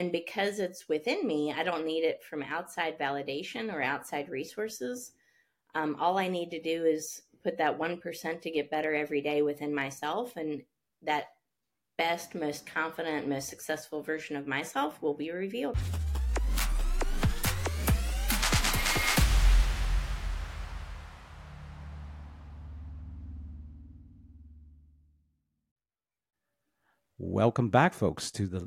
And because it's within me, I don't need it from outside validation or outside resources. Um, all I need to do is put that 1% to get better every day within myself. And that best, most confident, most successful version of myself will be revealed. Welcome back, folks, to the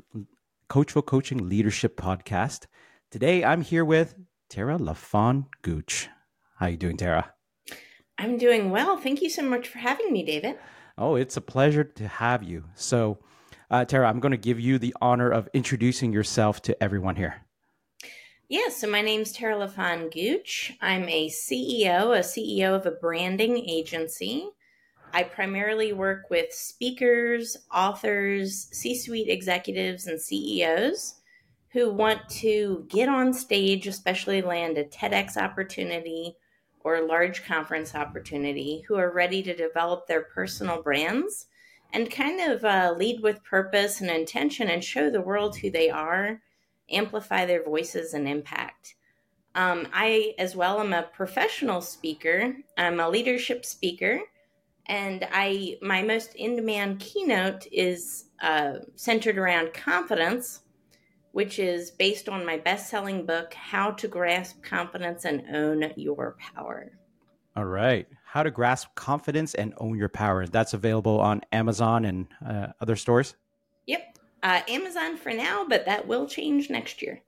Coachful Coaching Leadership Podcast. Today, I'm here with Tara LaFon Gooch. How are you doing, Tara? I'm doing well. Thank you so much for having me, David. Oh, it's a pleasure to have you. So, uh, Tara, I'm going to give you the honor of introducing yourself to everyone here. Yeah, so my name's Tara LaFon Gooch. I'm a CEO, a CEO of a branding agency. I primarily work with speakers, authors, C suite executives, and CEOs who want to get on stage, especially land a TEDx opportunity or a large conference opportunity, who are ready to develop their personal brands and kind of uh, lead with purpose and intention and show the world who they are, amplify their voices and impact. Um, I, as well, am a professional speaker. I'm a leadership speaker and I my most in demand keynote is uh, centered around confidence, which is based on my best selling book, How to Grasp Confidence and Own Your Power. All right. How to Grasp Confidence and Own Your Power. That's available on Amazon and uh, other stores? Yep. Uh, Amazon for now, but that will change next year.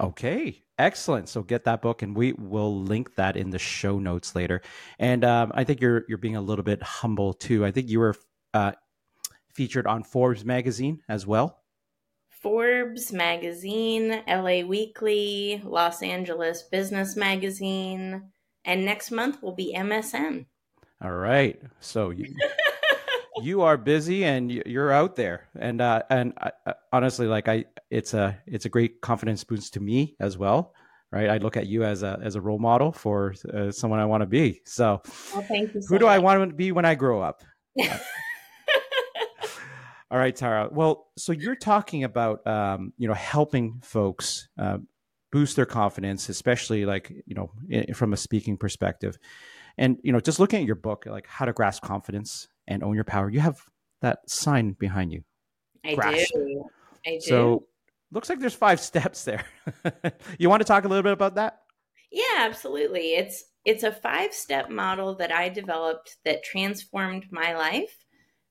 Okay, excellent. So get that book, and we will link that in the show notes later. And um, I think you're you're being a little bit humble too. I think you were uh, featured on Forbes magazine as well. Forbes magazine, LA Weekly, Los Angeles Business Magazine, and next month will be MSN. All right. So you you are busy and you're out there. And uh, and uh, honestly like i it's a it's a great confidence boost to me as well right? I look at you as a as a role model for uh, someone i want to be. So well, thank you so who do i want to be when i grow up? All right tara. Well so you're talking about um, you know helping folks uh, boost their confidence especially like you know in, from a speaking perspective. And you know just looking at your book like how to grasp confidence and own your power. You have that sign behind you. I Crash. do. I do. So looks like there's five steps there. you want to talk a little bit about that? Yeah, absolutely. It's it's a five-step model that I developed that transformed my life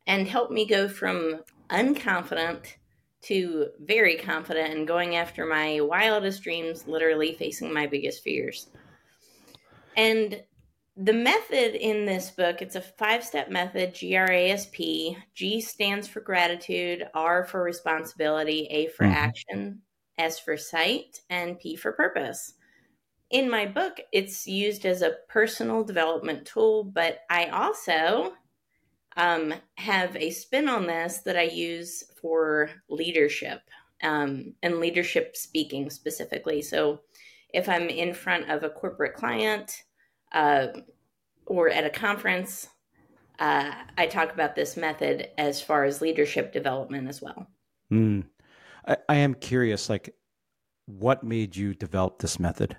and helped me go from unconfident to very confident and going after my wildest dreams, literally facing my biggest fears. And the method in this book it's a five step method grasp g stands for gratitude r for responsibility a for mm-hmm. action s for sight and p for purpose. In my book it's used as a personal development tool but i also um, have a spin on this that i use for leadership um, and leadership speaking specifically. So if i'm in front of a corporate client uh, or at a conference, uh, I talk about this method as far as leadership development as well. Mm. I, I am curious, like, what made you develop this method?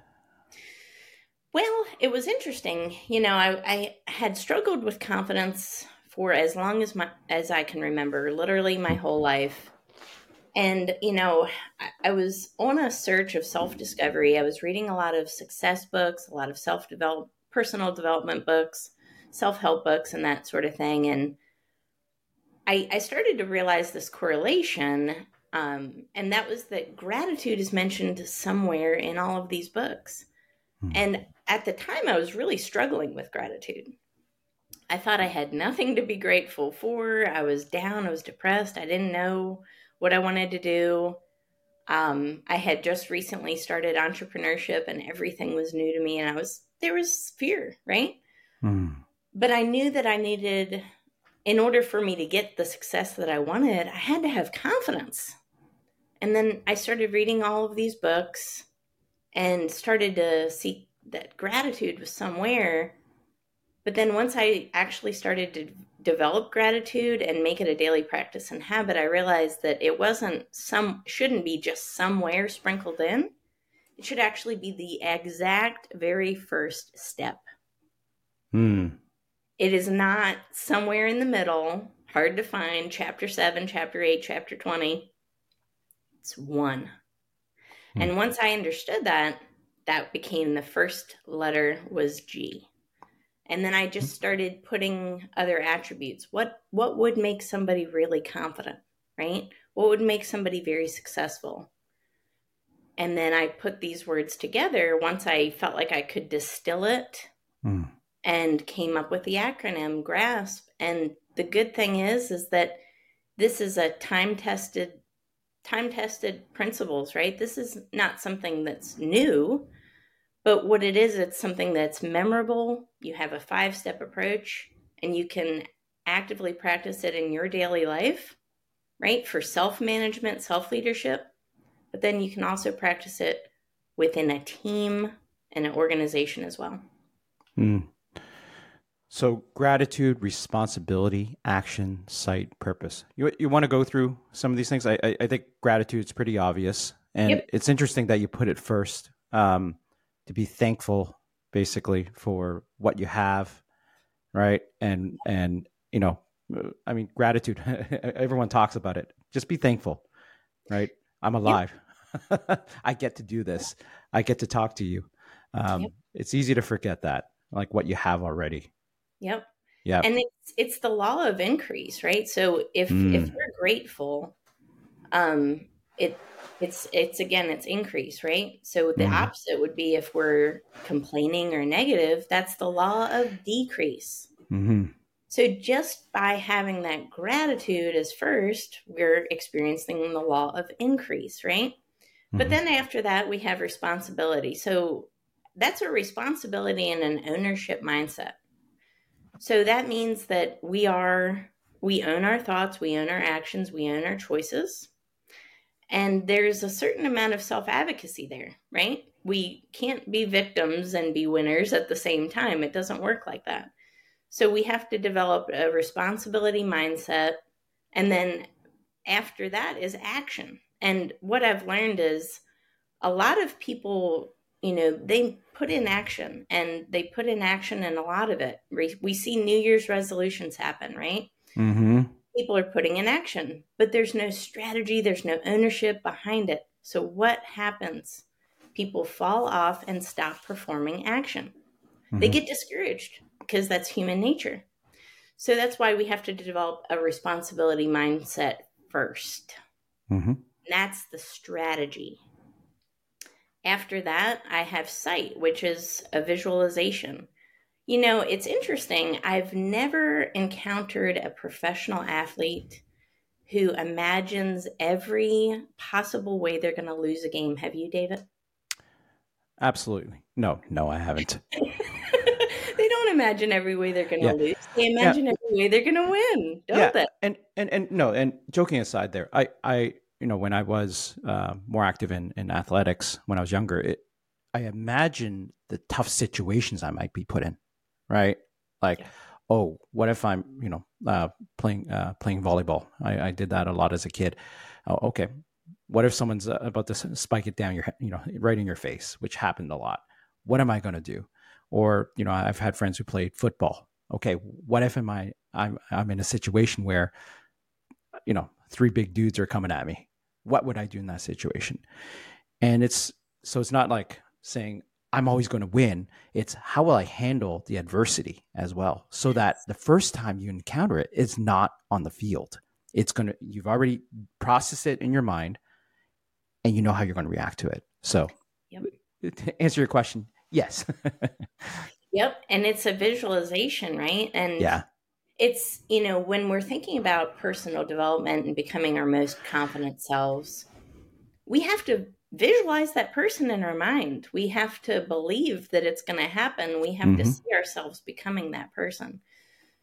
Well, it was interesting. You know, I, I had struggled with confidence for as long as my as I can remember, literally my whole life. And you know, I, I was on a search of self discovery. I was reading a lot of success books, a lot of self develop personal development books, self help books, and that sort of thing. And I, I started to realize this correlation, um, and that was that gratitude is mentioned somewhere in all of these books. Hmm. And at the time, I was really struggling with gratitude. I thought I had nothing to be grateful for. I was down, I was depressed, I didn't know what I wanted to do. Um, I had just recently started entrepreneurship and everything was new to me, and I was there was fear, right? Mm. But I knew that I needed, in order for me to get the success that I wanted, I had to have confidence. And then I started reading all of these books and started to see that gratitude was somewhere. But then once I actually started to develop gratitude and make it a daily practice and habit, I realized that it wasn't some, shouldn't be just somewhere sprinkled in. It should actually be the exact very first step. Hmm. It is not somewhere in the middle, hard to find, chapter 7, chapter 8, chapter 20. It's one. Hmm. And once I understood that, that became the first letter was G. And then I just started putting other attributes. What what would make somebody really confident, right? What would make somebody very successful? And then I put these words together once I felt like I could distill it mm. and came up with the acronym GRASP. And the good thing is is that this is a time tested time tested principles, right? This is not something that's new, but what it is, it's something that's memorable. You have a five step approach and you can actively practice it in your daily life, right? For self management, self leadership. But then you can also practice it within a team and an organization as well. Mm. So gratitude, responsibility, action, sight, purpose. You you want to go through some of these things? I I, I think gratitude is pretty obvious, and yep. it's interesting that you put it first. Um, to be thankful, basically, for what you have, right? And and you know, I mean, gratitude. Everyone talks about it. Just be thankful, right? I'm alive. Yep. I get to do this. I get to talk to you. Um, yep. It's easy to forget that, like what you have already. Yep. Yeah. And it's it's the law of increase, right? So if mm. if we're grateful, um it it's it's again it's increase, right? So the mm. opposite would be if we're complaining or negative, that's the law of decrease. Mm-hmm. So just by having that gratitude as first, we're experiencing the law of increase, right? Mm-hmm. But then after that, we have responsibility. So that's a responsibility and an ownership mindset. So that means that we are, we own our thoughts, we own our actions, we own our choices. And there's a certain amount of self advocacy there, right? We can't be victims and be winners at the same time. It doesn't work like that. So we have to develop a responsibility mindset. And then after that is action. And what I've learned is a lot of people you know they put in action and they put in action in a lot of it. We see new year's resolutions happen right? Mm-hmm. people are putting in action but there's no strategy there's no ownership behind it. So what happens? People fall off and stop performing action. Mm-hmm. they get discouraged because that's human nature. So that's why we have to develop a responsibility mindset 1st mm-hmm. That's the strategy after that, I have sight, which is a visualization. You know, it's interesting. I've never encountered a professional athlete who imagines every possible way they're going to lose a game. Have you, David? Absolutely. No, no, I haven't. they don't imagine every way they're going to yeah. lose. They imagine yeah. every way they're going to win, don't yeah. they? And and and no, and joking aside, there, I I you know, when I was uh, more active in, in athletics when I was younger, it, I imagine the tough situations I might be put in, right? Like, yeah. oh, what if I'm, you know, uh, playing uh, playing volleyball? I, I, did that a lot as a kid. Oh, okay, what if someone's uh, about to spike it down your, you know, right in your face, which happened a lot. What am I going to do? Or, you know, I've had friends who played football. Okay, what if am I I'm I'm in a situation where, you know, three big dudes are coming at me. What would I do in that situation? And it's so it's not like saying I'm always going to win. It's how will I handle the adversity as well, so that the first time you encounter it, it's not on the field. It's going to you've already processed it in your mind, and you know how you're going to react to it. So, yep. to answer your question, yes. yep, and it's a visualization, right? And yeah, it's you know when we're thinking about personal development and becoming our most confident selves we have to visualize that person in our mind. We have to believe that it's going to happen. We have mm-hmm. to see ourselves becoming that person.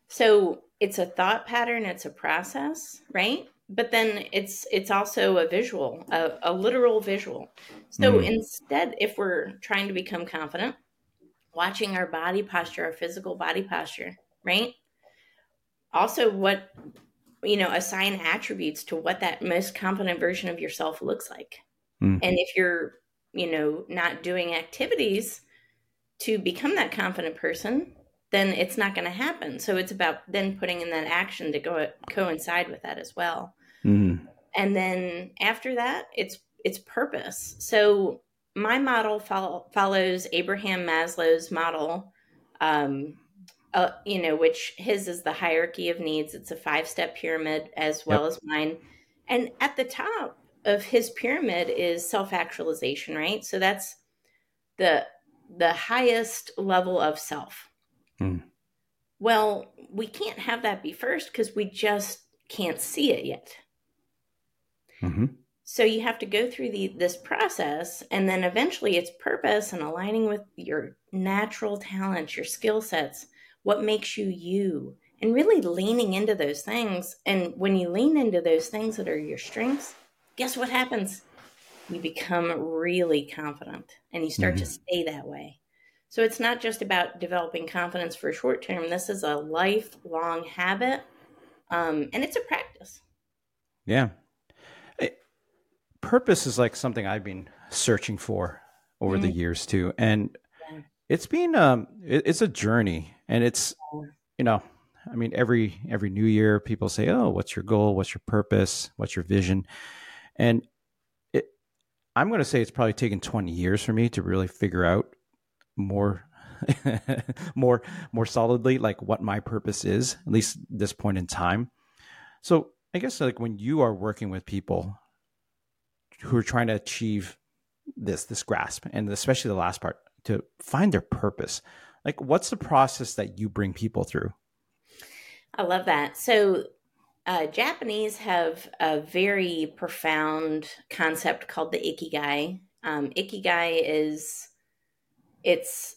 So it's a thought pattern it's a process right? But then it's it's also a visual a, a literal visual. So mm. instead if we're trying to become confident watching our body posture our physical body posture right also what you know assign attributes to what that most confident version of yourself looks like mm. and if you're you know not doing activities to become that confident person then it's not going to happen so it's about then putting in that action to go coincide with that as well mm. and then after that it's it's purpose so my model follow, follows abraham maslow's model um, uh, you know, which his is the hierarchy of needs. It's a five step pyramid as well yep. as mine. And at the top of his pyramid is self actualization, right? So that's the the highest level of self. Hmm. Well, we can't have that be first because we just can't see it yet. Mm-hmm. So you have to go through the this process, and then eventually, it's purpose and aligning with your natural talents, your skill sets, what makes you you and really leaning into those things. And when you lean into those things that are your strengths guess what happens? You become really confident and you start mm-hmm. to stay that way. So it's not just about developing confidence for short term. This is a lifelong habit um, and it's a practice. Yeah. It, purpose is like something i've been searching for over mm-hmm. the years too and it's been um it, it's a journey and it's you know i mean every every new year people say oh what's your goal? What's your purpose? What's your vision? And it i'm going to say it's probably taken 20 years for me to really figure out more more more solidly like what my purpose is at least this point in time. So i guess like when you are working with people who are trying to achieve this this grasp and especially the last part to find their purpose like what's the process that you bring people through? I love that. So uh, japanese have a very profound concept called the ikigai. Um, ikigai is it's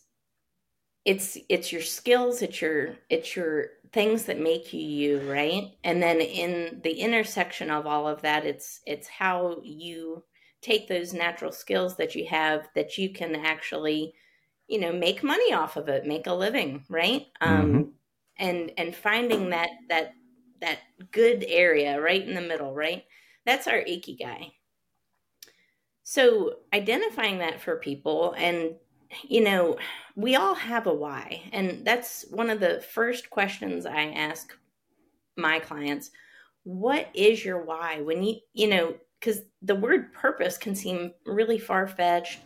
it's it's your skills it's your it's your things that make you you right? And then in the intersection of all of that it's it's how you take those natural skills that you have that you can actually you know make money off of it make a living right? Um mm-hmm. and and finding that that that good area right in the middle right? That's our ikigai. So identifying that for people and you know we all have a why and that's one of the first questions i ask my clients. What is your why? When you you know because the word purpose can seem really far-fetched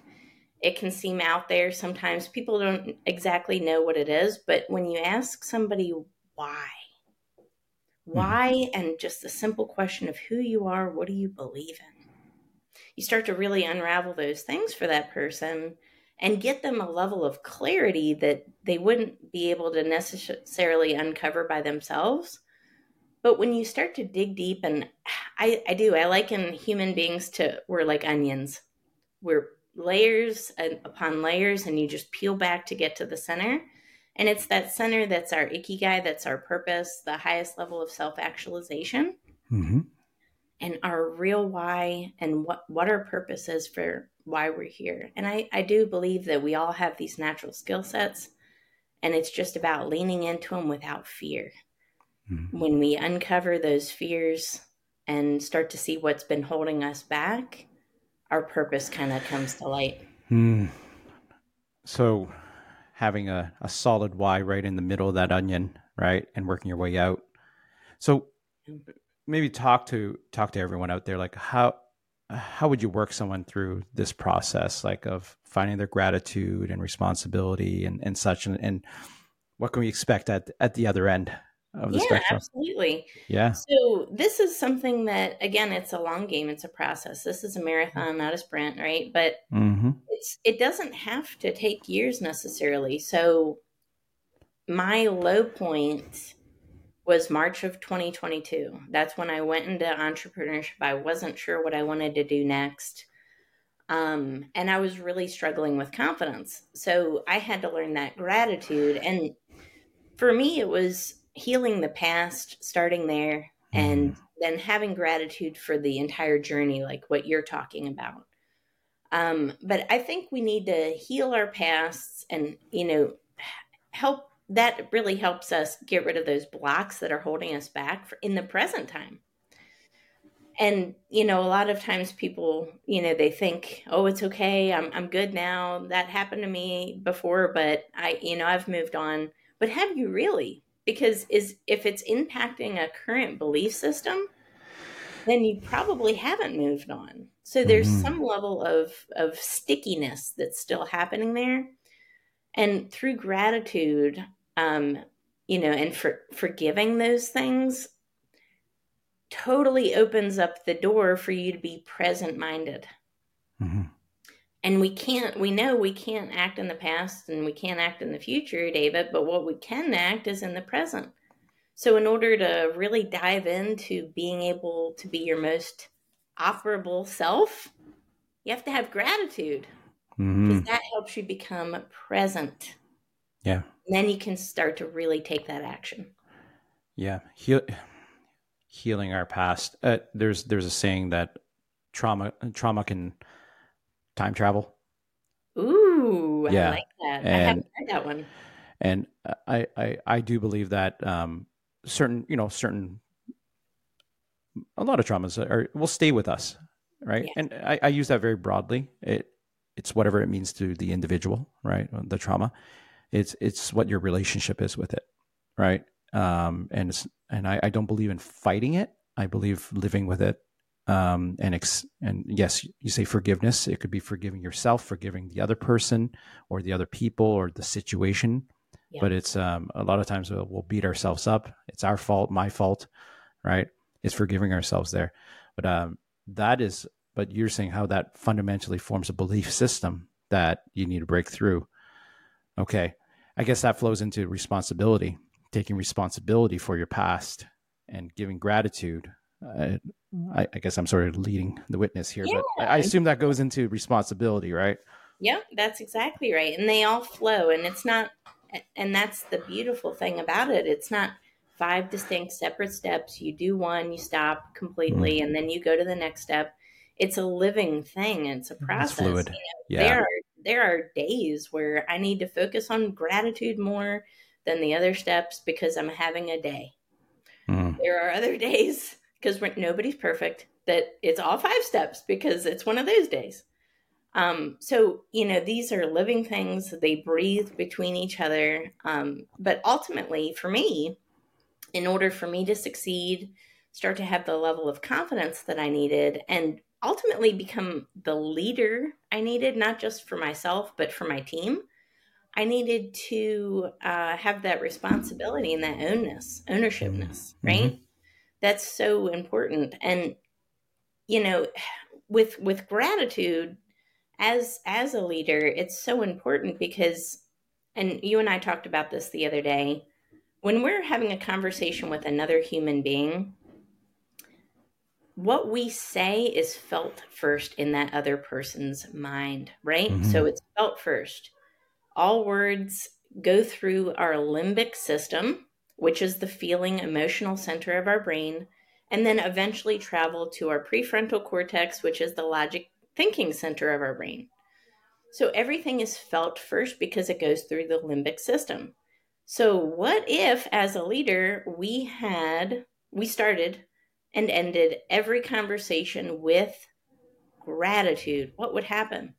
it can seem out there sometimes. People don't exactly know what it is but when you ask somebody why why mm-hmm. and just the simple question of who you are what do you believe in you start to really unravel those things for that person and get them a level of clarity that they wouldn't be able to necessarily uncover by themselves. But when you start to dig deep and i, I do i liken human beings to we're like onions. We're layers and upon layers and you just peel back to get to the center. And it's that center that's our ikigai, that's our purpose, the highest level of self actualization. Mm-hmm. And our real why and what, what our purpose is for why we're here. And I, I do believe that we all have these natural skill sets, and it's just about leaning into them without fear. Mm-hmm. When we uncover those fears and start to see what's been holding us back, our purpose kind of comes to light. Hmm. So having a, a solid why right in the middle of that onion, right? And working your way out. So maybe talk to talk to everyone out there like how how would you work someone through this process like of finding their gratitude and responsibility and, and such and, and what can we expect at at the other end of the yeah, spectrum. Absolutely. Yeah. So this is something that again, it's a long game. It's a process. This is a marathon, not a sprint, right? But mm-hmm. it's it doesn't have to take years necessarily. So my low point was March of 2022. That's when I went into entrepreneurship. I wasn't sure what I wanted to do next. Um, and I was really struggling with confidence. So I had to learn that gratitude. And for me, it was healing the past, starting there, and mm. then having gratitude for the entire journey, like what you're talking about. Um, but I think we need to heal our pasts and, you know, help that really helps us get rid of those blocks that are holding us back in the present time and you know a lot of times people you know they think oh it's okay i'm i'm good now that happened to me before but i you know i've moved on but have you really because is if it's impacting a current belief system then you probably haven't moved on so there's mm-hmm. some level of of stickiness that's still happening there and through gratitude um you know and for forgiving those things totally opens up the door for you to be present minded. Mm-hmm. And we can't, we know we can't act in the past and we can't act in the future, David, but what we can act is in the present. So, in order to really dive into being able to be your most operable self, you have to have gratitude mm-hmm. that helps you become present. Yeah. And then you can start to really take that action. Yeah. He- healing our past. Uh, there's there's a saying that trauma trauma can time travel. Ooh, yeah. I like that. And, I haven't heard that one. And I, I I do believe that um, certain you know certain a lot of traumas are will stay with us, right? Yeah. And I, I use that very broadly. It it's whatever it means to the individual, right? The trauma. It's it's what your relationship is with it, right? Um, and and I, I, don't believe in fighting it. I believe living with it. Um, and ex- and yes, you say forgiveness. It could be forgiving yourself, forgiving the other person, or the other people, or the situation. Yeah. But it's um, a lot of times we'll, we'll, beat ourselves up. It's our fault, my fault, right? It's forgiving ourselves there. But um, that is. But you're saying how that fundamentally forms a belief system that you need to break through. Okay, I guess that flows into responsibility taking responsibility for your past and giving gratitude. I, I, guess I'm sort of leading the witness here, yeah. but I, assume that goes into responsibility, right? Yeah, that's exactly right. And they all flow, and it's not, and that's the beautiful thing about it. It's not five distinct separate steps. You do one, you stop completely, mm. and then you go to the next step. It's a living thing. It's a process. It's fluid. You know, yeah. There are there are days where I need to focus on gratitude more than the other steps because I'm having a day. Mm. There are other days because nobody's perfect that it's all five steps because it's one of those days. Um, so, you know, these are living things, they breathe between each other. Um, but ultimately, for me, in order for me to succeed, start to have the level of confidence that I needed, and ultimately become the leader I needed, not just for myself, but for my team, I needed to uh, have that responsibility and that ownness, ownershipness, mm-hmm. right? That's so important. And you know, with with gratitude as as a leader, it's so important because and you and I talked about this the other day. When we're having a conversation with another human being, what we say is felt first in that other person's mind, right? Mm-hmm. So it's felt first all words go through our limbic system, which is the feeling emotional center of our brain, and then eventually travel to our prefrontal cortex, which is the logic thinking center of our brain. So everything is felt first because it goes through the limbic system. So, what if, as a leader, we had, we started and ended every conversation with gratitude? What would happen?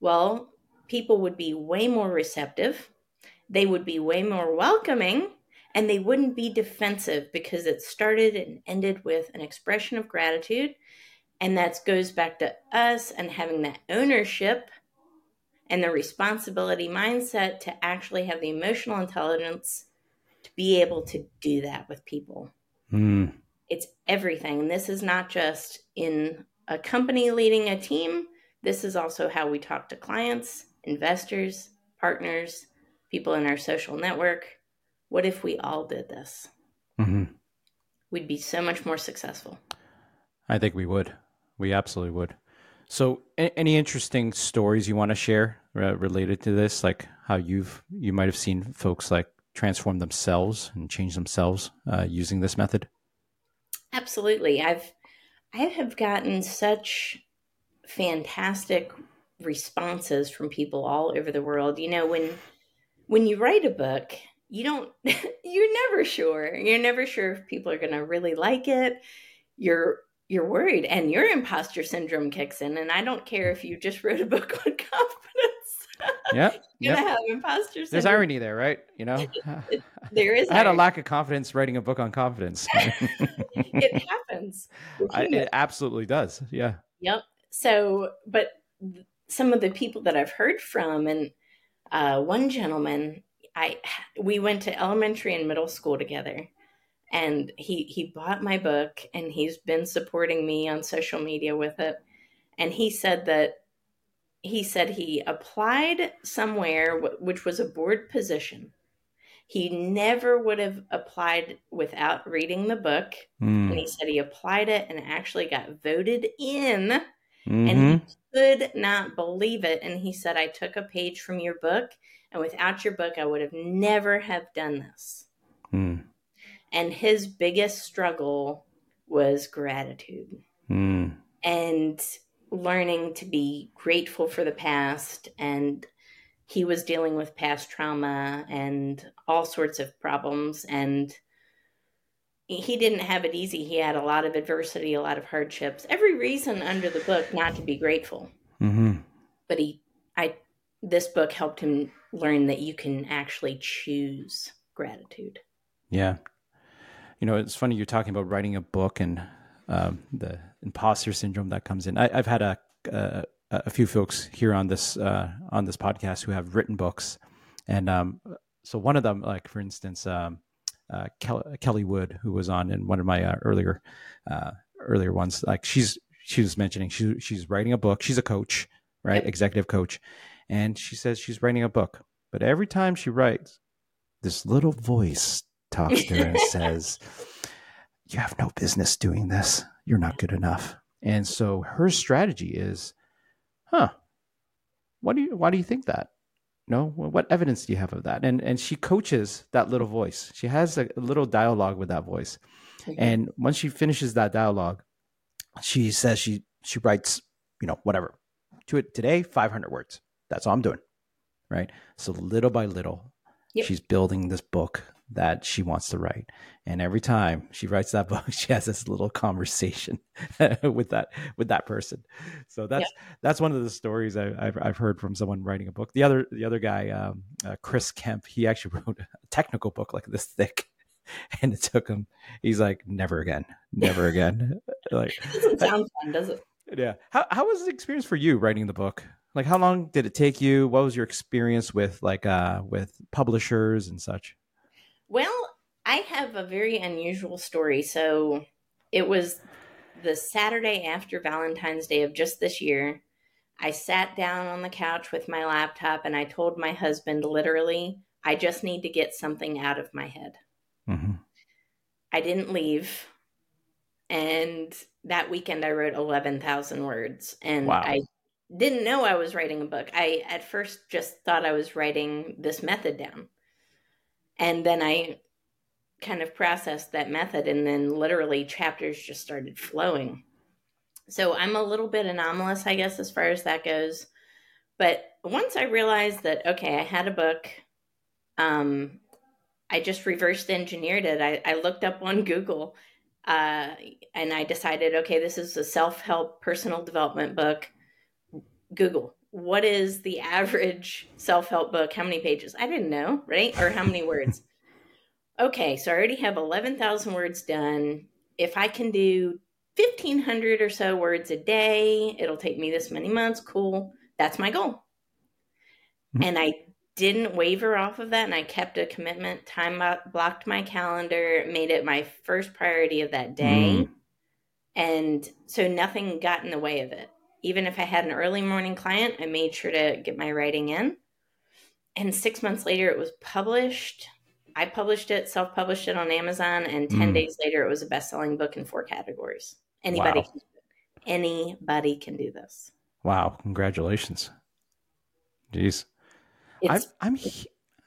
Well, people would be way more receptive, they would be way more welcoming, and they wouldn't be defensive because it started and ended with an expression of gratitude. And that goes back to us and having that ownership and the responsibility mindset to actually have the emotional intelligence to be able to do that with people. Mm. It's everything. And this is not just in a company leading a team, this is also how we talk to clients investors, partners, people in our social network. What if we all did this? Mm-hmm. We'd be so much more successful. I think we would. We absolutely would. So, any interesting stories you want to share uh, related to this, like how you've you might have seen folks like transform themselves and change themselves uh, using this method? Absolutely. I've I have gotten such fantastic responses from people all over the world. You know, when when you write a book, you don't you're never sure. You're never sure if people are going to really like it. You're you're worried and your imposter syndrome kicks in and i don't care if you just wrote a book on confidence. Yeah you're yep. gonna have imposter syndrome there's irony there right? You know? There is i had irony. a lack of confidence writing a book on confidence. It happens. I, it absolutely does yeah. Yep. So but some of the people that i've heard from and uh, one gentleman I we went to elementary and middle school together. And he he bought my book and he's been supporting me on social media with it. And he said that he said he applied somewhere which was a board position. He never would have applied without reading the book. Mm. and he said he applied it and actually got voted in. Mm-hmm. and he could not believe it. And he said i took a page from your book and without your book i would have never have done this. Mm. and his biggest struggle was gratitude. Mm. and learning to be grateful for the past. And he was dealing with past trauma and all sorts of problems. And he didn't have it easy. He had a lot of adversity a lot of hardships. Every reason under the book not to be grateful. Mm-hmm. but he i this book helped him learn that you can actually choose gratitude. Yeah. You know, it's funny you're talking about writing a book and um, the imposter syndrome that comes in. I, have had a, a, a few folks here on this uh, on this podcast who have written books, and um, so one of them, like for instance, um, uh, Kelly Wood, who was on in one of my uh, earlier uh, earlier ones, like she's she was mentioning she she's writing a book. She's a coach, right, yep. executive coach, and she says she's writing a book. But every time she writes, this little voice talks to her and says, You have no business doing this. You're not good enough. And so her strategy is, huh, what do you why do you think that? No, what evidence do you have of that? And and she coaches that little voice. She has a, a little dialogue with that voice. And once she finishes that dialogue, she says she she writes, you know, whatever. To it today, 500 words. That's all I'm doing. Right. So little by little, yep. she's building this book that she wants to write. And every time she writes that book, she has this little conversation with that with that person. So that's that's one of the stories I, have I've heard from someone writing a book. The other the other guy, um, uh, Chris Kemp, he actually wrote a technical book like this thick. And it took him. He's like, never again, never again. like, doesn't sound fun, does it? Yeah. How how was the experience for you writing the book? Like how long did it take you? What was your experience with like uh with publishers and such? Well, I have a very unusual story. So it was the Saturday after Valentine's Day of just this year. I sat down on the couch with my laptop and I told my husband literally, I just need to get something out of my head. Mm-hmm. I didn't leave. And that weekend I wrote 11,000 words. And wow. I didn't know I was writing a book. I at first just thought I was writing this method down. And then I kind of processed that method and then literally chapters just started flowing. So I'm a little bit anomalous, I guess, as far as that goes. But once I realized that, okay, I had a book, um, I just reversed engineered it. I, I looked up on Google uh, and I decided, okay, this is a self help personal development book Google, what is the average self help book? How many pages? I didn't know, right? Or how many words? Okay, so I already have 11,000 words done. If I can do 1,500 or so words a day, it'll take me this many months. Cool. That's my goal. Mm-hmm. And I didn't waver off of that and I kept a commitment, time blocked my calendar, made it my first priority of that day. Mm. And so nothing got in the way of it even if I had an early morning client, I made sure to get my writing in. And six months later, it was published. I published it, self published it on Amazon, and 10 mm. days later, it was a best selling book in four categories. Anybody, wow. can, anybody can do this. Wow. Congratulations. Jeez. I'm, I'm,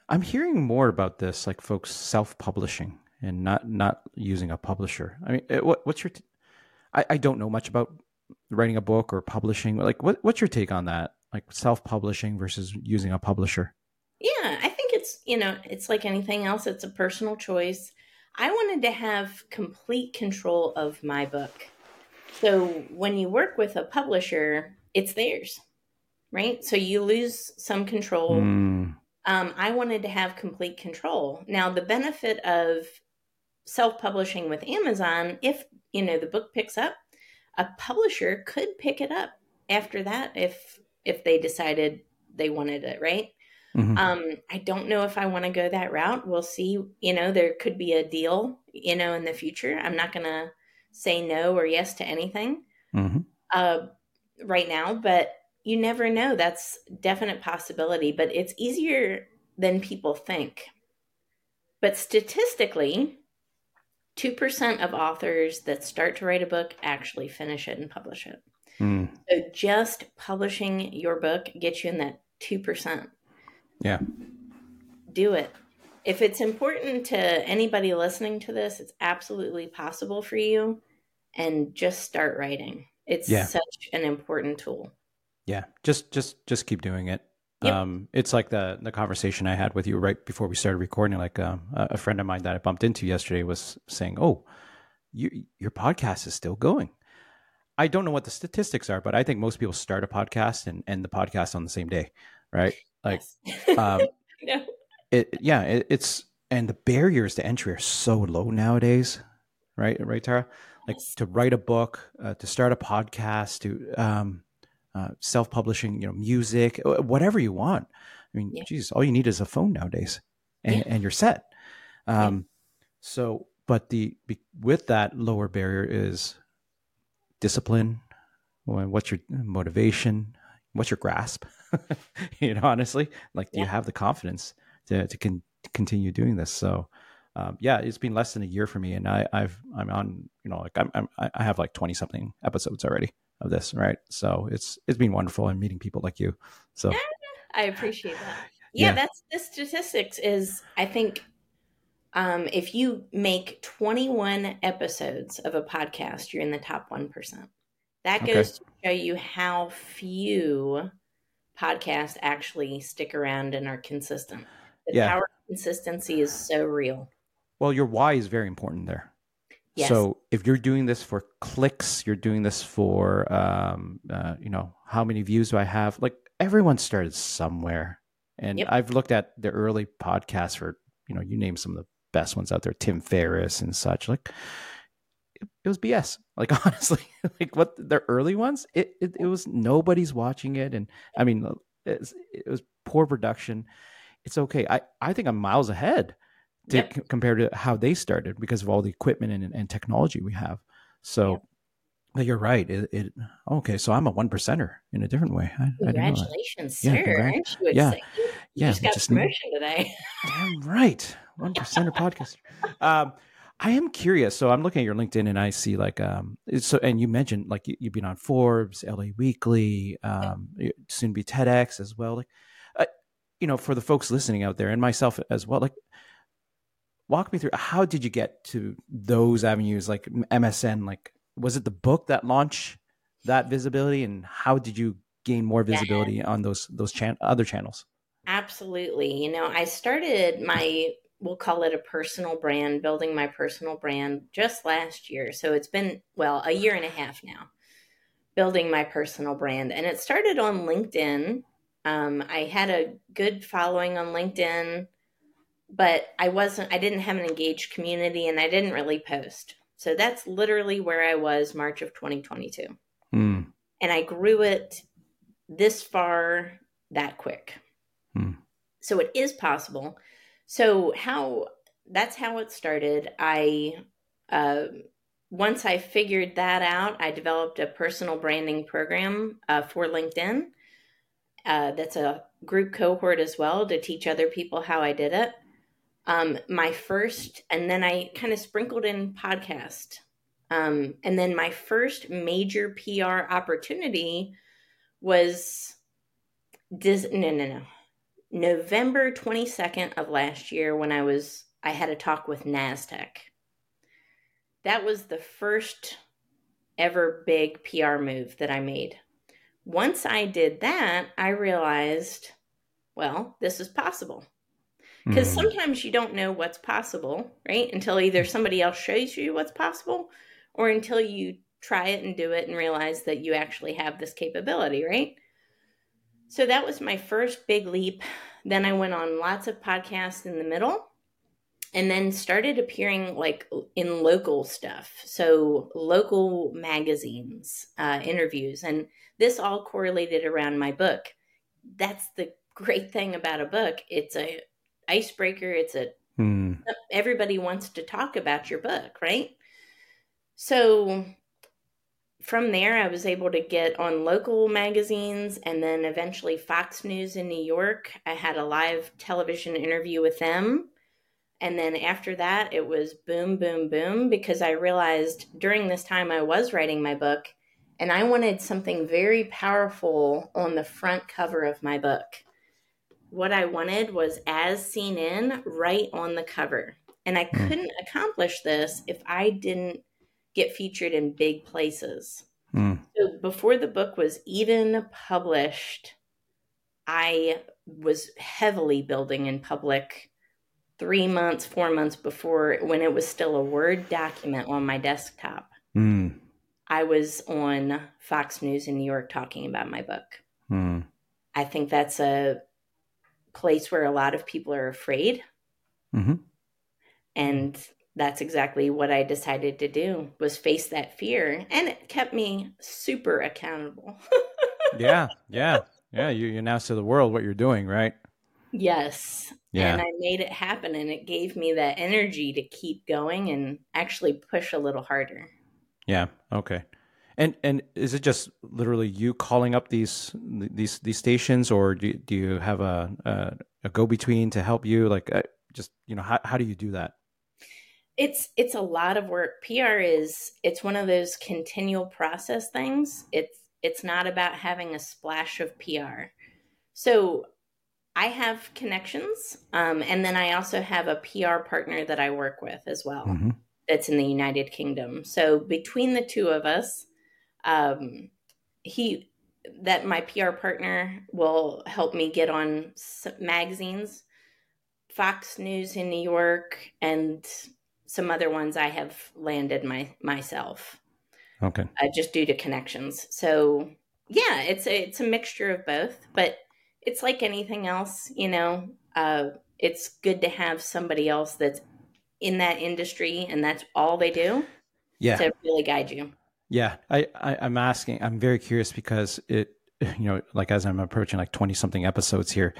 I'm hearing more about this, like folks self publishing and not, not using a publisher. I mean, what, what's your, t- I, I don't know much about writing a book or publishing like what, what's your take on that like self-publishing versus using a publisher yeah i think it's, you know, it's like anything else, it's a personal choice. I wanted to have complete control of my book. So when you work with a publisher, it's theirs, right? So you lose some control. Mm. Um, I wanted to have complete control. Now, the benefit of self publishing with Amazon, if you know the book picks up, a publisher could pick it up after that if if they decided they wanted it, right? Mm-hmm. Um, I don't know if I want to go that route. We'll see. You know, there could be a deal, you know, in the future. I'm not going to say no or yes to anything mm-hmm. uh, right now, but you never know. That's definite possibility, but it's easier than people think. But statistically, 2% of authors that start to write a book actually finish it and publish it. Mm. So just publishing your book gets you in that 2%. Yeah. Do it. If it's important to anybody listening to this, it's absolutely possible for you. And just start writing. It's yeah. such an important tool. Yeah. Just just just keep doing it. Yep. Um, it's like the the conversation I had with you right before we started recording. Like um, a friend of mine that I bumped into yesterday was saying, "Oh, you, your podcast is still going." I don't know what the statistics are, but I think most people start a podcast and end the podcast on the same day, right? Like, um, no. it, yeah, it, it's and the barriers to entry are so low nowadays, right? Right, Tara. Like yes. to write a book, uh, to start a podcast, to um, uh, self-publishing, you know, music, whatever you want. I mean, yeah. geez, all you need is a phone nowadays, and, yeah. and you're set. Um, yeah. So, but the with that lower barrier is discipline. What's your motivation? What's your grasp? you know, honestly, like, do you have the confidence to to, con- to continue doing this? So, um, yeah, it's been less than a year for me, and I, I've I'm on, you know, like I'm, I'm I have like twenty something episodes already of this, right? So it's it's been wonderful and meeting people like you. So I appreciate that. Yeah, yeah. that's the statistics is I think um, if you make 21 episodes of a podcast, you're in the top 1%. That goes okay. to show you how few podcasts actually stick around and are consistent. The yeah. power of consistency is so real. Well, your why is very important there. Yes. So if you're doing this for clicks, you're doing this for, um, uh, you know, how many views do I have? Like everyone started somewhere. And yep. I've looked at the early podcasts for, you know, you name some of the best ones out there, Tim Ferriss and such. Like it, it was BS. Like honestly, like what the early ones, it, it, it was nobody's watching it. And I mean, it was poor production. It's okay. I, I think I'm miles ahead to, yep. c- compared to how they started because of all the equipment and, and technology we have. So yep. you're right. It, it, okay. So I'm a one percenter in a different way. I, congratulations, I sir! Yeah, Aren't you yeah, you yeah. Just got just promotion today. damn right, one percenter podcaster. Um, I am curious. So I'm looking at your LinkedIn and I see like um so and you mentioned like you, have been on Forbes, LA Weekly, um soon be TEDx as well. Like uh, you know, for the folks listening out there and myself as well, like walk me through how did you get to those avenues like MSN? Like, was it the book that launched that visibility, and how did you gain more visibility yeah. on those those chan- other channels? Absolutely. You know, I started my we'll call it a personal brand, building my personal brand just last year. So it's been well a year and a half now, building my personal brand, and it started on LinkedIn. Um, I had a good following on LinkedIn but I wasn't, I didn't have an engaged community and I didn't really post. So that's literally where I was March of 2022. Mm. And I grew it this far that quick. Mm. So it is possible. So, how that's how it started. I, uh, once I figured that out, I developed a personal branding program uh, for LinkedIn. Uh, that's a group cohort as well to teach other people how I did it um, my first, and then I kind of sprinkled in podcast. Um, and then my first major PR opportunity was Dis- no, no, no. November 22nd of last year when I was, I had a talk with NASDAQ. That was the first ever big PR move that I made. Once I did that, I realized, well, this is possible. Because mm. sometimes you don't know what's possible, right? Until either somebody else shows you what's possible or until you try it and do it and realize that you actually have this capability, right? So that was my first big leap. Then I went on lots of podcasts in the middle and then started appearing like in local stuff. So local magazines, uh, interviews, and this all correlated around my book. That's the great thing about a book. It's a icebreaker. It's a hmm. everybody wants to talk about your book, right? So from there, I was able to get on local magazines and then eventually Fox News in New York. I had a live television interview with them. And then after that, it was boom, boom, boom, because I realized during this time I was writing my book and I wanted something very powerful on the front cover of my book what I wanted was as seen in right on the cover. And I mm. couldn't accomplish this if I didn't get featured in big places. Mm. So before the book was even published, I was heavily building in public three months, four months before when it was still a Word document on my desktop. Mm. I was on Fox News in New York talking about my book. Mm. I think that's a place where a lot of people are afraid. Mm-hmm. And that's exactly what I decided to do was face that fear and it kept me super accountable. yeah. Yeah. Yeah. You, you announce to the world what you're doing, right? Yes. Yeah. And I made it happen and it gave me that energy to keep going and actually push a little harder. Yeah. Okay. And and is it just literally you calling up these these these stations, or do do you have a a, a go between to help you? Like, uh, just you know, how how do you do that? It's it's a lot of work. PR is it's one of those continual process things. It's it's not about having a splash of PR. So I have connections, um, and then I also have a PR partner that I work with as well. Mm-hmm. That's in the United Kingdom. So between the two of us, um, he that my PR partner will help me get on magazines, Fox News in New York, and some other ones I have landed my myself. Okay. Uh, just due to connections. So yeah, it's a, it's a mixture of both, but it's like anything else, you know. Uh, it's good to have somebody else that's in that industry and that's all they do. Yeah. To really guide you. Yeah, I, I am asking. I'm very curious because it, you know, like as I'm approaching like 20 something episodes here,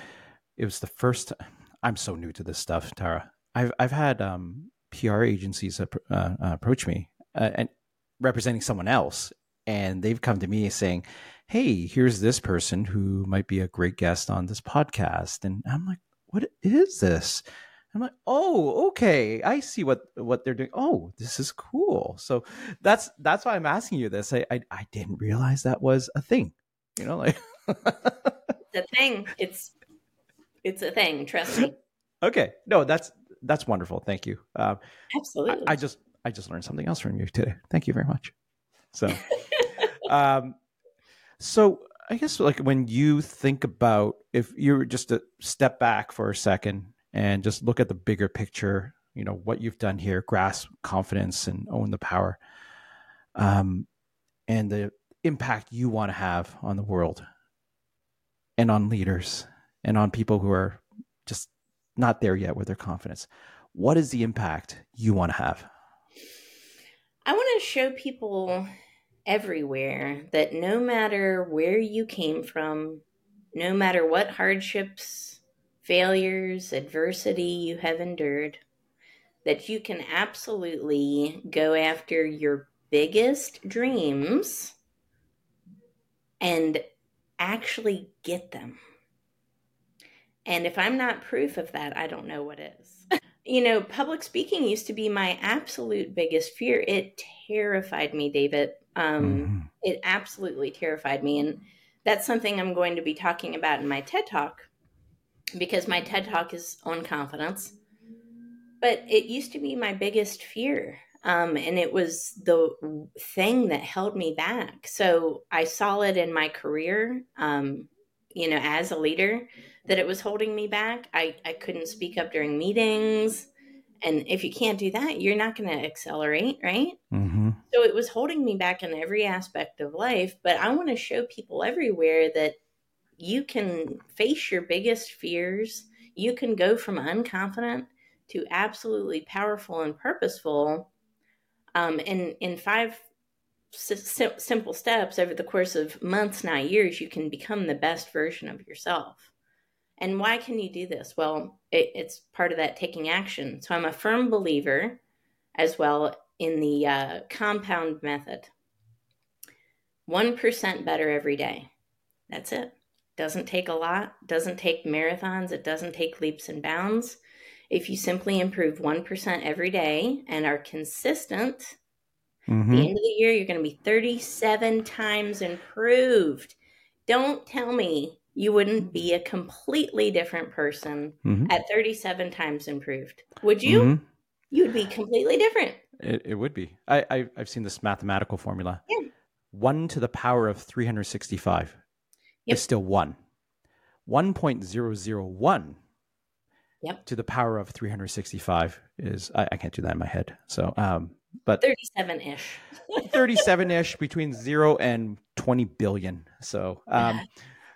it was the first. I'm so new to this stuff, Tara. I've I've had um, PR agencies uh, uh, approach me uh, and representing someone else, and they've come to me saying, "Hey, here's this person who might be a great guest on this podcast," and I'm like, "What is this?" I'm like, oh, okay, I see what what they're doing. Oh, this is cool. So that's that's why I'm asking you this. I I, I didn't realize that was a thing. You know, like the thing. It's it's a thing. Trust me. Okay, no, that's that's wonderful. Thank you. Um, Absolutely. I, I, just I just learned something else from you today. Thank you very much. So, um, so I guess like when you think about if you were just to step back for a second and just look at the bigger picture you know what you've done here grasp confidence and own the power um, and the impact you want to have on the world and on leaders and on people who are just not there yet with their confidence. What is the impact you want to have? I want to show people everywhere that no matter where you came from no matter what hardships failures, adversity you have endured, that you can absolutely go after your biggest dreams and actually get them. And if I'm not proof of that, I don't know what is. you know, public speaking used to be my absolute biggest fear. It terrified me, David. Um, mm-hmm. It absolutely terrified me. And that's something I'm going to be talking about in my TED Talk because my TED Talk is on confidence. But it used to be my biggest fear. Um, and it was the thing that held me back. So I saw it in my career. Um, you know, as a leader, that it was holding me back. I, I couldn't speak up during meetings. And if you can't do that, you're not going to accelerate, right? Mm-hmm. So it was holding me back in every aspect of life. But I want to show people everywhere that you can face your biggest fears. You can go from unconfident to absolutely powerful and purposeful um, in, in five simple steps over the course of months, not years, you can become the best version of yourself. And why can you do this? Well, it, it's part of that taking action. So I'm a firm believer as well in the uh, compound method 1% better every day. That's it. Doesn't take a lot, doesn't take marathons, it doesn't take leaps and bounds. If you simply improve 1% every day and are consistent, Mm-hmm. the end of the year, you're going to be 37 times improved. Don't tell me you wouldn't be a completely different person mm-hmm. at 37 times improved. Would you? Mm-hmm. You'd be completely different. It, it would be. I, I, have seen this mathematical formula. Yeah. One to the power of 365 yep. is still one. 1.001 yep. to the power of 365 is, I, I can't do that in my head. So, um, but 37 ish 37 ish between 0 and 20 billion so um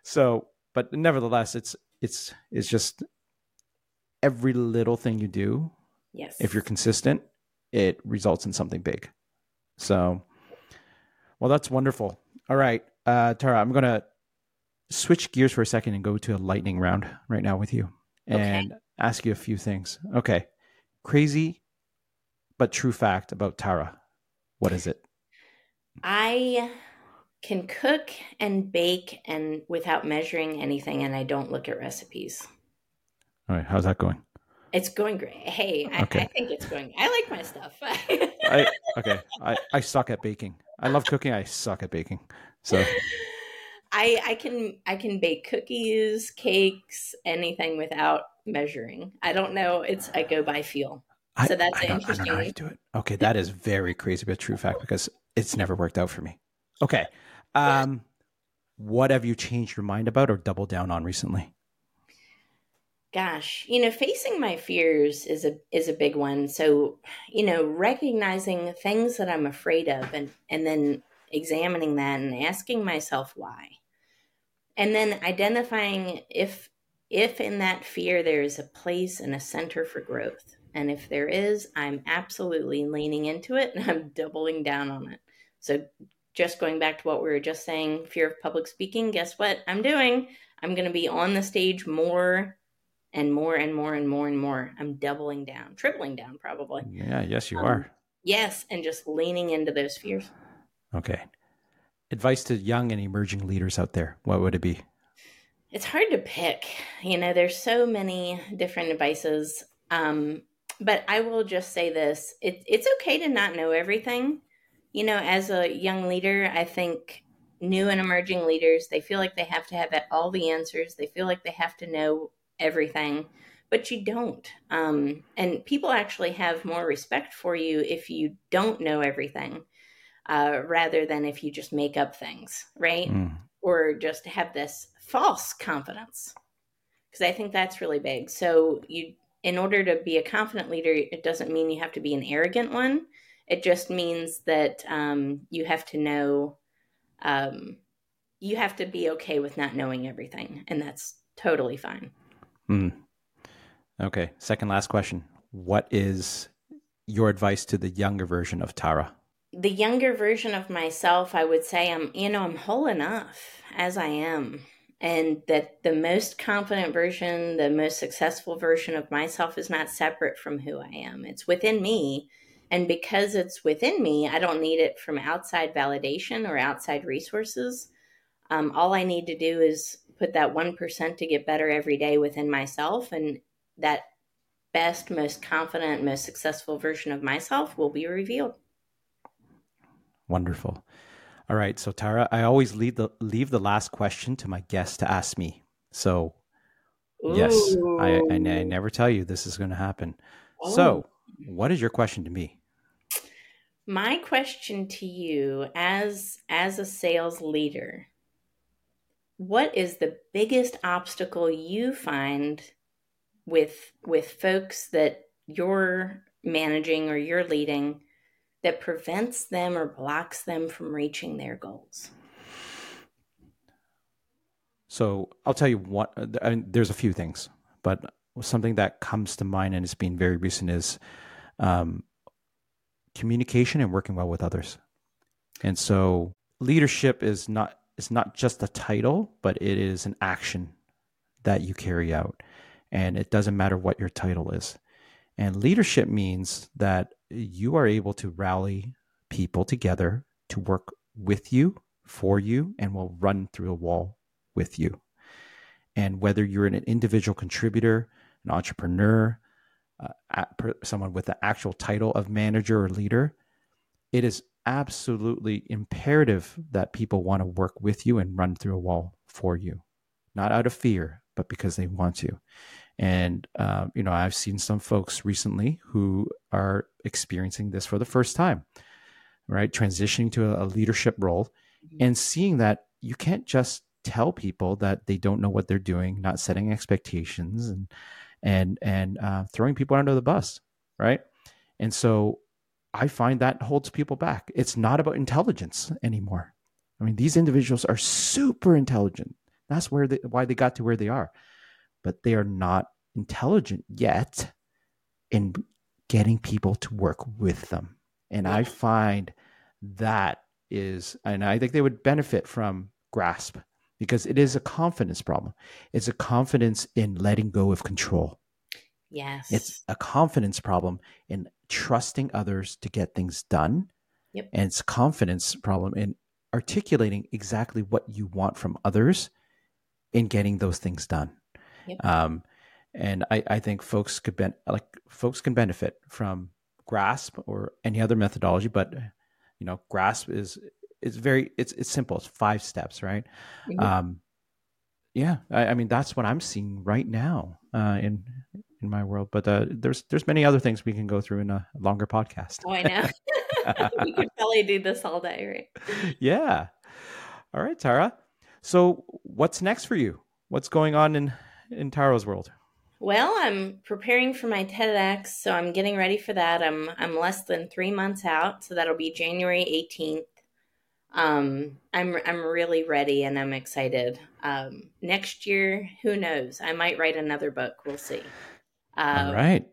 so but nevertheless it's it's it's just every little thing you do yes if you're consistent it results in something big so well that's wonderful all right uh tara i'm gonna switch gears for a second and go to a lightning round right now with you and okay. ask you a few things okay crazy but true fact about Tara. What is it? I can cook and bake and without measuring anything and I don't look at recipes. All right, how's that going? It's going great. Hey, I, okay. I think it's going. I like my stuff. I, okay, I, I suck at baking. I love cooking. I suck at baking. So I I can I can bake cookies, cakes, anything without measuring. I don't know. It's I go by feel. I, so that's I don't, interesting. I don't know how you do it. Okay, that is very crazy, but true fact because it's never worked out for me. Okay, um, what have you changed your mind about or doubled down on recently? Gosh, you know, facing my fears is a is a big one. So, you know, recognizing things that I'm afraid of, and and then examining that and asking myself why, and then identifying if if in that fear there is a place and a center for growth and if there is, I'm absolutely leaning into it and I'm doubling down on it. So, just going back to what we were just saying fear of public speaking, guess what I'm doing? I'm going to be on the stage more and more and more and more and more. I'm doubling down, tripling down, probably. Yeah, yes, you um, are. Yes, and just leaning into those fears. Okay. Advice to young and emerging leaders out there what would it be? It's hard to pick. You know, there's so many different advices. Um, but I will just say this: it, it's okay to not know everything. You know, as a young leader, I think new and emerging leaders they feel like they have to have all the answers. They feel like they have to know everything, but you don't. Um, and people actually have more respect for you if you don't know everything, uh, rather than if you just make up things, right? Mm. Or just have this false confidence because I think that's really big. So you in order to be a confident leader, it doesn't mean you have to be an arrogant one. It just means that um, you have to know, um, you have to be okay with not knowing everything, and that's totally fine. Mm. Okay. Second last question. What is your advice to the younger version of Tara? The younger version of myself, I would say I'm, you know, I'm whole enough as I am and that the most confident version, the most successful version of myself is not separate from who I am. It's within me. And because it's within me, I don't need it from outside validation or outside resources. Um, all I need to do is put that 1% to get better every day within myself. And that best, most confident, most successful version of myself will be revealed. Wonderful. All right. So Tara, I always leave the leave the last question to my guest to ask me. So Ooh. yes, I, I, I never tell you this is going to happen. Oh. So, what is your question to me? My question to you, as as a sales leader, what is the biggest obstacle you find with with folks that you're managing or you're leading that prevents them or blocks them from reaching their goals? So I'll tell you what. I mean, there's a few things, but something that comes to mind and has been very recent is um, communication and working well with others. And so leadership is not is not just a title, but it is an action that you carry out. And it doesn't matter what your title is. And leadership means that you are able to rally people together to work with you, for you, and will run through a wall with you. And whether you're an individual contributor, an entrepreneur, uh, someone with the actual title of manager or leader, it is absolutely imperative that people want to work with you and run through a wall for you, not out of fear, but because they want to. And, uh, you know, I've seen some folks recently who are experiencing this for the first time, right? Transitioning to a, a leadership role mm-hmm. and seeing that you can't just tell people that they don't know what they're doing, not setting expectations and, and, and uh, throwing people under the bus, right? And so I find that holds people back. It's not about intelligence anymore. I mean, these individuals are super intelligent. That's where they, why they got to where they are, but they are not intelligent yet in getting people to work with them. And I find that is, and I think they would benefit from grasp because it is a confidence problem. It's a confidence in letting go of control. Yes. It's a confidence problem in trusting others to get things done. Yep. And it's a confidence problem in articulating exactly what you want from others in getting those things done. Yep. Um, and I, I think folks could ben- like folks can benefit from grasp or any other methodology, but you know, grasp is it's very it's it's simple. It's five steps, right? Mm-hmm. Um, yeah, I, I, mean that's what I'm seeing right now uh, in in my world. But uh, there's there's many other things we can go through in a longer podcast. Oh, I know. we could probably do this all day, right? Yeah. All right, Tara. So what's next for you? What's going on in in Tara's world? Well, I'm preparing for my TEDx, so I'm getting ready for that. I'm I'm less than three months out, so that'll be January 18th. Um, I'm I'm really ready and I'm excited. Um, next year, who knows? I might write another book. We'll see. Um, All right.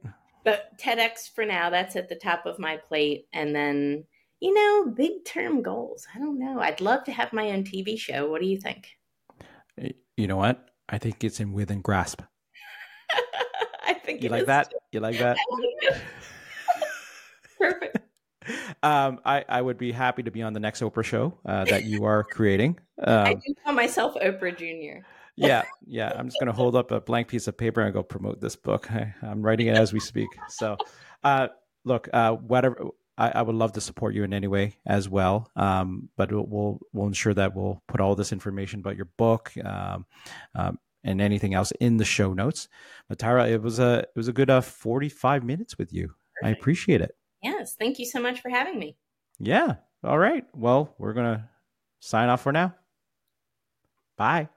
But TEDx for now, that's at the top of my plate. And then, you know, big term goals. I don't know. I'd love to have my own TV show. What do you think? You know what? I think it's in within grasp. I think you like that. Too. You like that. Perfect. Um, I, I would be happy to be on the next Oprah show uh, that you are creating. Um, I do call myself Oprah Junior yeah, yeah. I'm just going to hold up a blank piece of paper and go promote this book. I, am writing it as we speak. So, uh, look, uh, whatever. I, I, would love to support you in any way as well. Um, but we'll we'll ensure that we'll put all this information about your book um, um, and anything else in the show notes. But Tara, it was a it was a good uh, 45 minutes with you. Perfect. I appreciate it. Yes, thank you so much for having me. Yeah. All right. Well, we're gonna sign off for now. Bye.